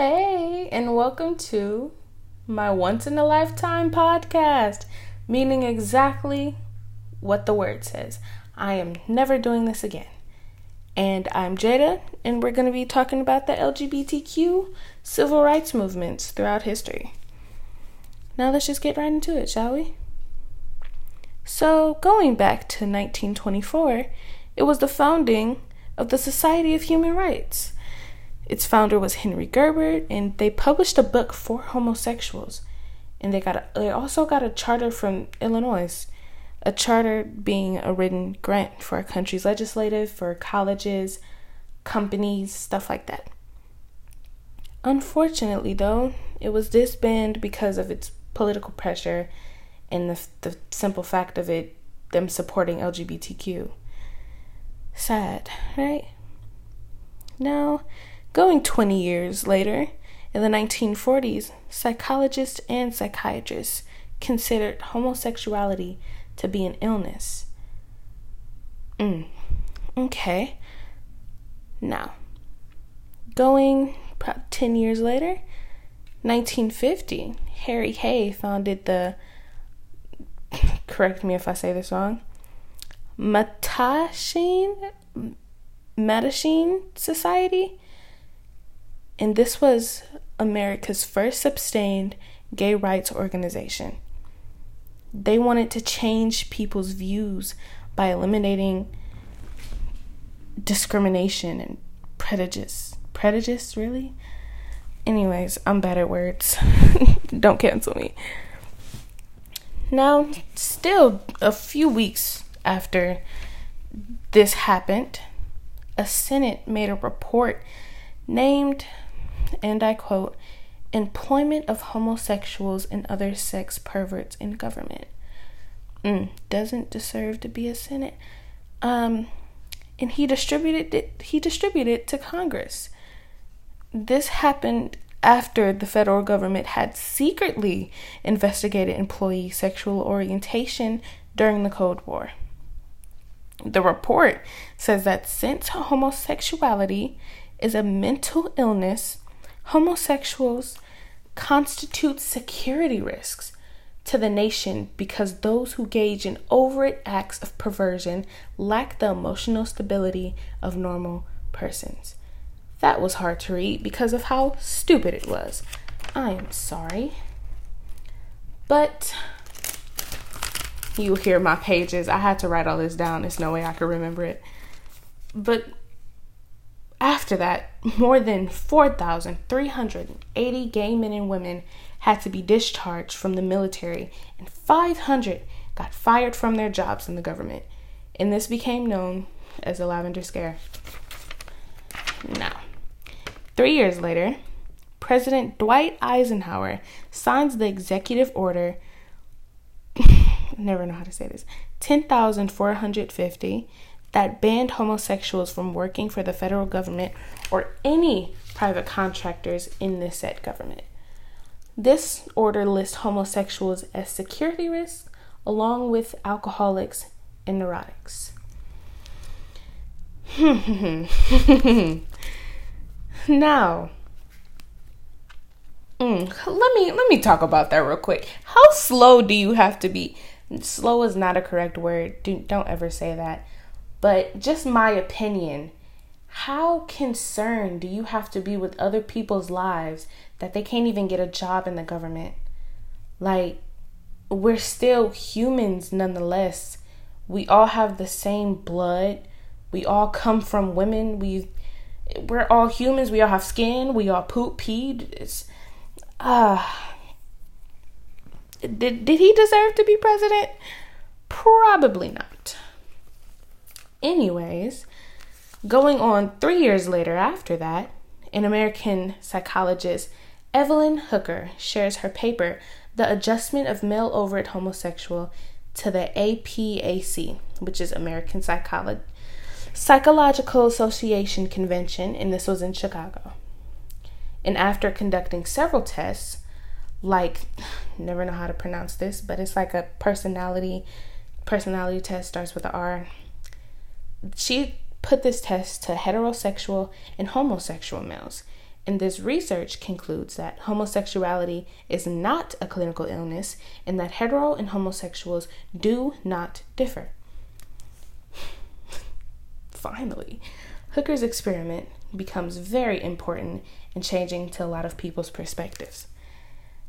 Hey, and welcome to my once in a lifetime podcast, meaning exactly what the word says. I am never doing this again. And I'm Jada, and we're going to be talking about the LGBTQ civil rights movements throughout history. Now let's just get right into it, shall we? So, going back to 1924, it was the founding of the Society of Human Rights its founder was Henry Gerbert, and they published a book for homosexuals. And they got a, they also got a charter from Illinois, a charter being a written grant for a country's legislative, for colleges, companies, stuff like that. Unfortunately, though, it was disbanded because of its political pressure and the, the simple fact of it them supporting LGBTQ. Sad, right? Now, Going 20 years later, in the 1940s, psychologists and psychiatrists considered homosexuality to be an illness. Mm, okay. Now, going 10 years later, 1950, Harry Hay founded the, correct me if I say this wrong, Mattachine, Mattachine Society and this was America's first sustained gay rights organization. They wanted to change people's views by eliminating discrimination and prejudice. Prejudice, really? Anyways, I'm bad at words. Don't cancel me. Now, still a few weeks after this happened, a Senate made a report named and I quote, employment of homosexuals and other sex perverts in government. Mm, doesn't deserve to be a Senate. Um, and he distributed it. He distributed it to Congress. This happened after the federal government had secretly investigated employee sexual orientation during the Cold War. The report says that since homosexuality is a mental illness homosexuals constitute security risks to the nation because those who gauge in overt acts of perversion lack the emotional stability of normal persons. That was hard to read because of how stupid it was. I am sorry. But you hear my pages. I had to write all this down. There's no way I could remember it. But after that, more than 4,380 gay men and women had to be discharged from the military, and 500 got fired from their jobs in the government. And this became known as the Lavender Scare. Now, three years later, President Dwight Eisenhower signs the executive order. never know how to say this. 10,450 that banned homosexuals from working for the federal government or any private contractors in the said government. This order lists homosexuals as security risks along with alcoholics and neurotics. now, mm, let me let me talk about that real quick. How slow do you have to be? Slow is not a correct word. Do, don't ever say that. But just my opinion, how concerned do you have to be with other people's lives that they can't even get a job in the government? Like, we're still humans nonetheless. We all have the same blood. We all come from women. We we're all humans. We all have skin. We all poop, peed. It's ah. Uh, did did he deserve to be president? Probably not. Anyways, going on three years later after that, an American psychologist, Evelyn Hooker, shares her paper, The Adjustment of Male Overt Homosexual, to the APAC, which is American Psycholo- Psychological Association Convention, and this was in Chicago. And after conducting several tests, like never know how to pronounce this, but it's like a personality personality test starts with R she put this test to heterosexual and homosexual males, And this research concludes that homosexuality is not a clinical illness and that hetero and homosexuals do not differ. Finally, Hooker's experiment becomes very important in changing to a lot of people's perspectives.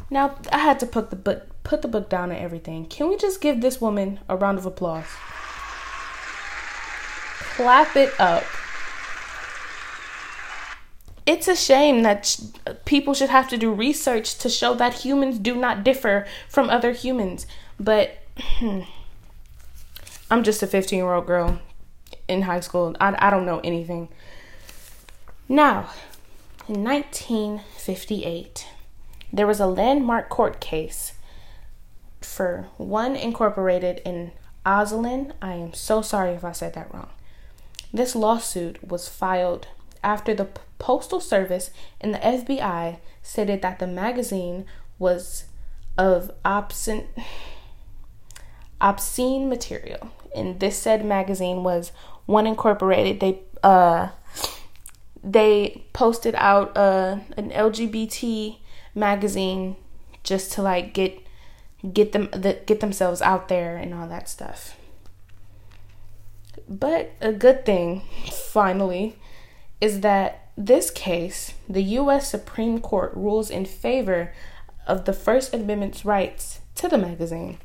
Now, I had to put the book put the book down and everything. Can we just give this woman a round of applause? Clap it up. It's a shame that sh- people should have to do research to show that humans do not differ from other humans. But I'm just a 15 year old girl in high school. I, I don't know anything. Now, in 1958, there was a landmark court case for one incorporated in Oslin. I am so sorry if I said that wrong. This lawsuit was filed after the Postal Service and the FBI stated that the magazine was of obscene, obscene material. And this said magazine was one incorporated. They uh they posted out uh, an LGBT magazine just to like get get them the, get themselves out there and all that stuff. But a good thing, finally, is that this case, the U.S. Supreme Court rules in favor of the First Amendment's rights to the magazine.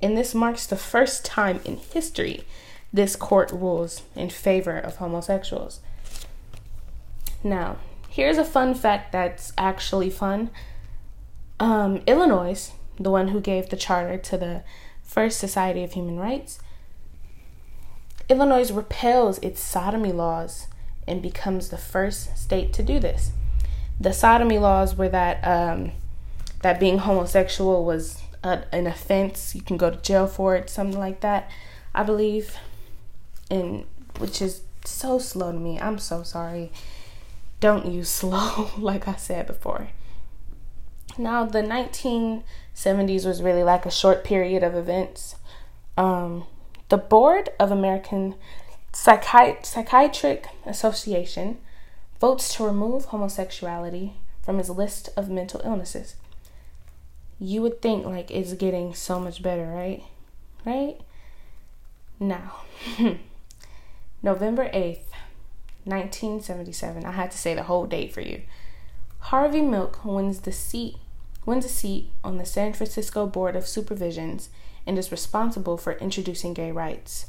And this marks the first time in history this court rules in favor of homosexuals. Now, here's a fun fact that's actually fun. Um, Illinois, the one who gave the charter to the First Society of Human Rights, Illinois repeals its sodomy laws and becomes the first state to do this. The sodomy laws were that um, that being homosexual was a, an offense. You can go to jail for it, something like that, I believe, and which is so slow to me. I'm so sorry don't use slow, like I said before. Now, the 1970s was really like a short period of events. Um, the Board of American Psychi- Psychiatric Association votes to remove homosexuality from its list of mental illnesses. You would think like it's getting so much better, right? Right? Now, November 8th, 1977. I had to say the whole date for you. Harvey Milk wins the seat wins a seat on the San Francisco Board of Supervisions and is responsible for introducing gay rights.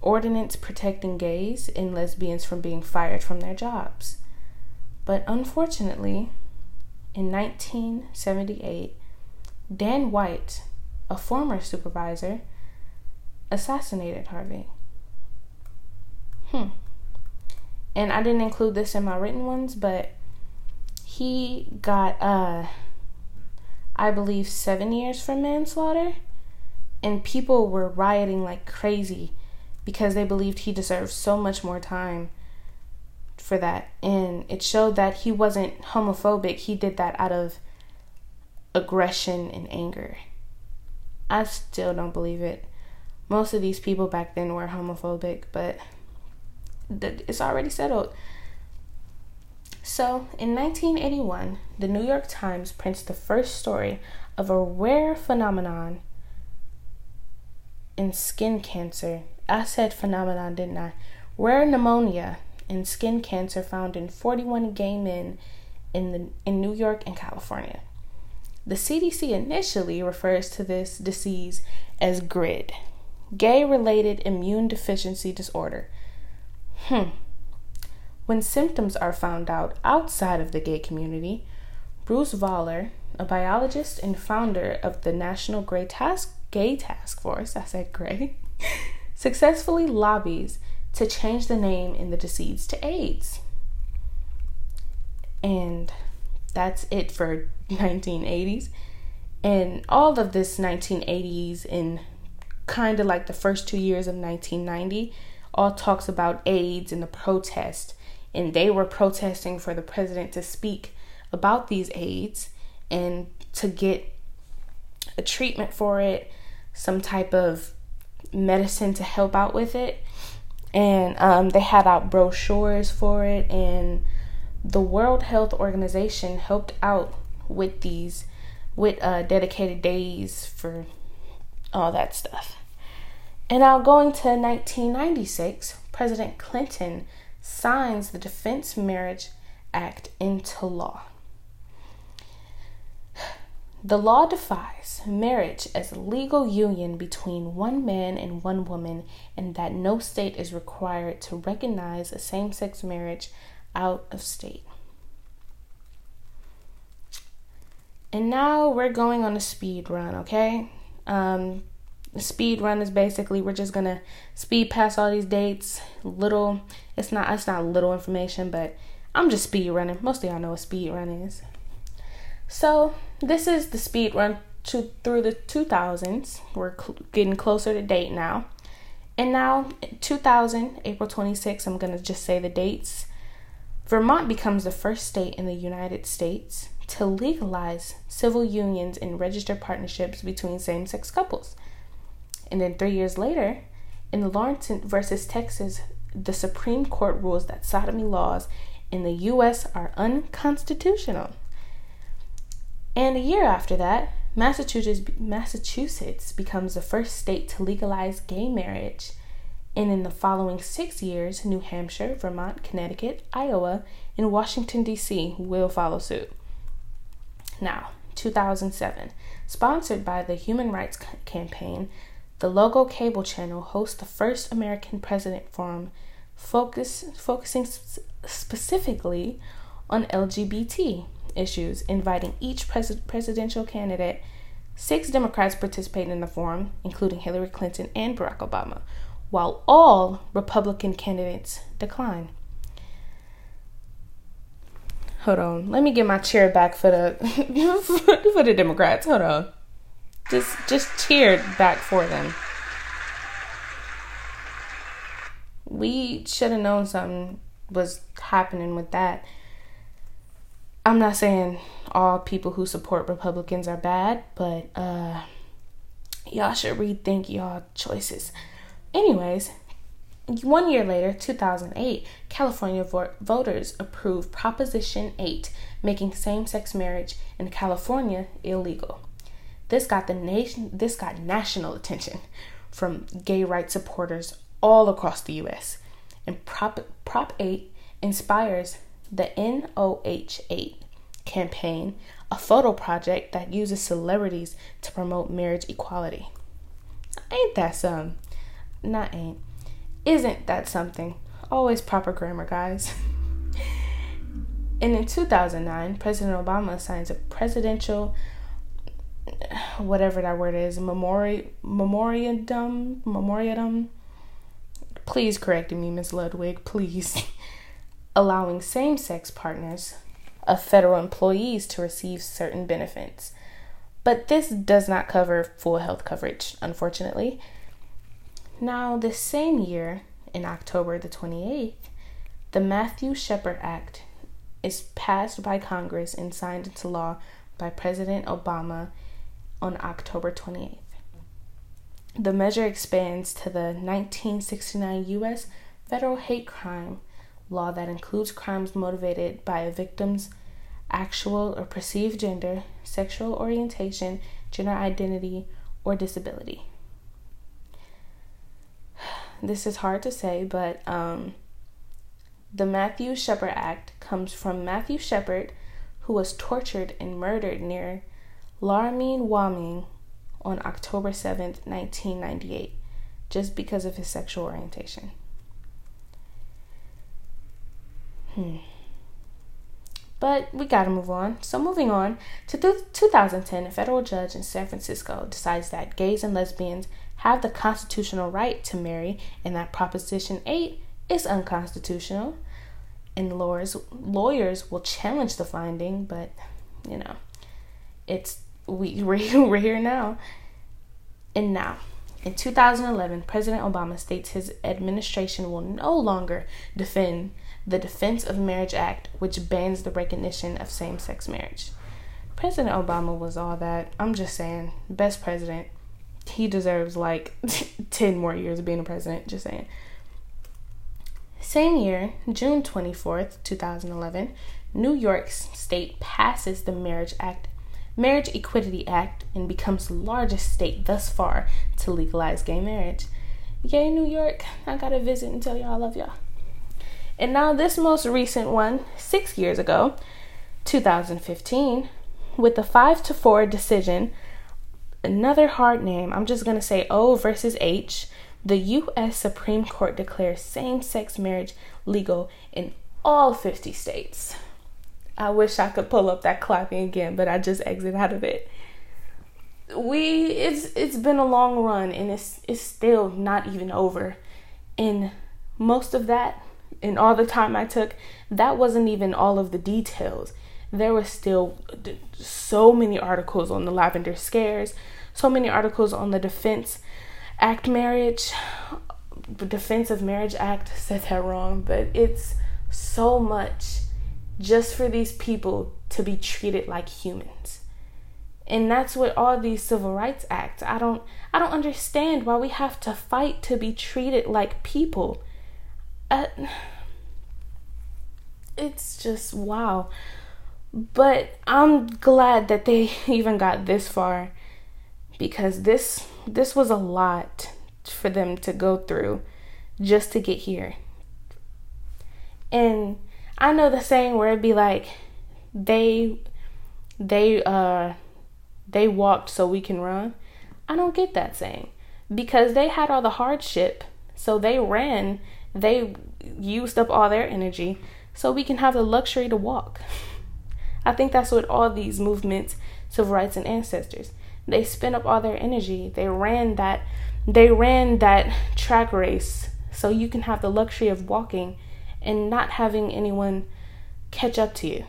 Ordinance protecting gays and lesbians from being fired from their jobs. But unfortunately, in 1978, Dan White, a former supervisor, assassinated Harvey. Hmm and I didn't include this in my written ones, but he got uh I believe 7 years for manslaughter and people were rioting like crazy because they believed he deserved so much more time for that. And it showed that he wasn't homophobic. He did that out of aggression and anger. I still don't believe it. Most of these people back then were homophobic but it's already settled. So, in 1981, the New York Times prints the first story of a rare phenomenon in skin cancer. I said phenomenon, didn't I? Rare pneumonia and skin cancer found in 41 gay men in the in New York and California. The CDC initially refers to this disease as GRID, gay related immune deficiency disorder Hmm. When symptoms are found out outside of the gay community, Bruce Voeller, a biologist and founder of the National Gay Task, gay Task Force, I said gray, successfully lobbies to change the name in the disease to AIDS. And that's it for 1980s. And all of this 1980s and kind of like the first two years of 1990 all talks about AIDS and the protest. And they were protesting for the president to speak about these AIDS and to get a treatment for it, some type of medicine to help out with it. And um, they had out brochures for it and the World Health Organization helped out with these, with uh, dedicated days for all that stuff. And now going to 1996, President Clinton signs the Defense Marriage Act into law. The law defines marriage as a legal union between one man and one woman, and that no state is required to recognize a same sex marriage out of state. And now we're going on a speed run, okay? Um, speed run is basically we're just gonna speed past all these dates. Little, it's not it's not little information, but I'm just speed running. Most of y'all know what speed run is. So this is the speed run to through the 2000s. We're cl- getting closer to date now. And now, 2000, April 26, I'm going to just say the dates. Vermont becomes the first state in the United States to legalize civil unions and register partnerships between same sex couples. And then three years later, in Lawrence versus Texas, the Supreme Court rules that sodomy laws in the U.S. are unconstitutional. And a year after that, Massachusetts, Massachusetts becomes the first state to legalize gay marriage. And in the following six years, New Hampshire, Vermont, Connecticut, Iowa, and Washington, D.C. will follow suit. Now, 2007, sponsored by the Human Rights Campaign, the Logo Cable Channel hosts the first American President Forum focus, focusing specifically on LGBT issues, inviting each pres- presidential candidate. Six Democrats participated in the forum, including Hillary Clinton and Barack Obama, while all Republican candidates declined. Hold on, let me get my chair back for the for the Democrats. Hold on, just just cheered back for them. We should have known something was happening with that. I'm not saying all people who support Republicans are bad, but uh, y'all should rethink y'all choices. Anyways, one year later, 2008, California vo- voters approved Proposition 8, making same-sex marriage in California illegal. This got the nation this got national attention from gay rights supporters all across the US. And Prop Prop 8 inspires the NOH8 campaign, a photo project that uses celebrities to promote marriage equality. Ain't that some? Not ain't. Isn't that something? Always proper grammar, guys. and in 2009, President Obama signs a presidential, whatever that word is, memori- memorandum, memorandum. Please correct me, Miss Ludwig, please. allowing same sex partners of federal employees to receive certain benefits. But this does not cover full health coverage, unfortunately. Now, this same year, in October the 28th, the Matthew Shepard Act is passed by Congress and signed into law by President Obama on October 28th. The measure expands to the 1969 U.S. federal hate crime law that includes crimes motivated by a victim's actual or perceived gender, sexual orientation, gender identity, or disability. This is hard to say, but um, the Matthew Shepard Act comes from Matthew Shepard, who was tortured and murdered near Laramie, Wyoming on October 7th, 1998, just because of his sexual orientation. Hmm. But we gotta move on. So, moving on to th- 2010, a federal judge in San Francisco decides that gays and lesbians have the constitutional right to marry and that Proposition 8 is unconstitutional. And lawyers, lawyers will challenge the finding, but you know, it's we, we're, we're here now. And now, in 2011, President Obama states his administration will no longer defend the Defense of Marriage Act, which bans the recognition of same sex marriage. President Obama was all that. I'm just saying, best president. He deserves like 10 more years of being a president, just saying. Same year, June 24th, 2011, New York State passes the Marriage Act, Marriage Equality Act and becomes the largest state thus far to legalize gay marriage. Yay, New York. I got to visit and tell y'all I love y'all. And now this most recent one, 6 years ago, 2015, with the 5 to 4 decision, another hard name. I'm just going to say O versus H. The US Supreme Court declares same-sex marriage legal in all 50 states. I wish I could pull up that clapping again, but I just exit out of it. We it's it's been a long run and it's it's still not even over. And most of that and all the time I took, that wasn't even all of the details. There was still so many articles on the lavender scares, so many articles on the Defense Act marriage, Defense of Marriage Act, said that wrong, but it's so much just for these people to be treated like humans. And that's what all these civil rights acts. I don't I don't understand why we have to fight to be treated like people. Uh, it's just wow. But I'm glad that they even got this far because this this was a lot for them to go through just to get here. And I know the saying where it'd be like they they uh they walked so we can run. I don't get that saying because they had all the hardship, so they ran, they used up all their energy so we can have the luxury to walk. I think that's what all these movements, civil rights and ancestors, they spent up all their energy. They ran that they ran that track race so you can have the luxury of walking and not having anyone catch up to you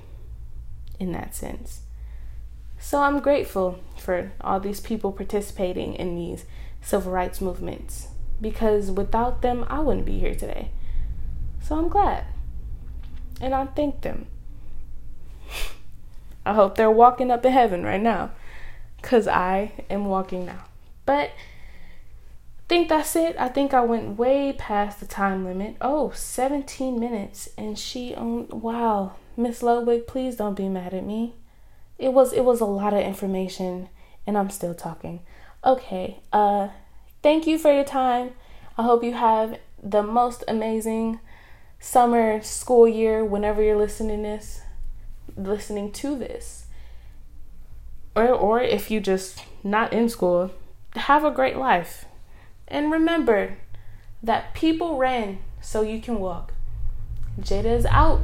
in that sense. So I'm grateful for all these people participating in these civil rights movements because without them, I wouldn't be here today. So I'm glad. And I thank them. I hope they're walking up in heaven right now because I am walking now. But I think that's it. I think I went way past the time limit. Oh, 17 minutes. And she owned, wow. Miss Ludwig, please don't be mad at me. It was it was a lot of information and I'm still talking. Okay. Uh thank you for your time. I hope you have the most amazing summer school year whenever you're listening this listening to this. Or or if you just not in school, have a great life. And remember that people ran so you can walk. Jada is out.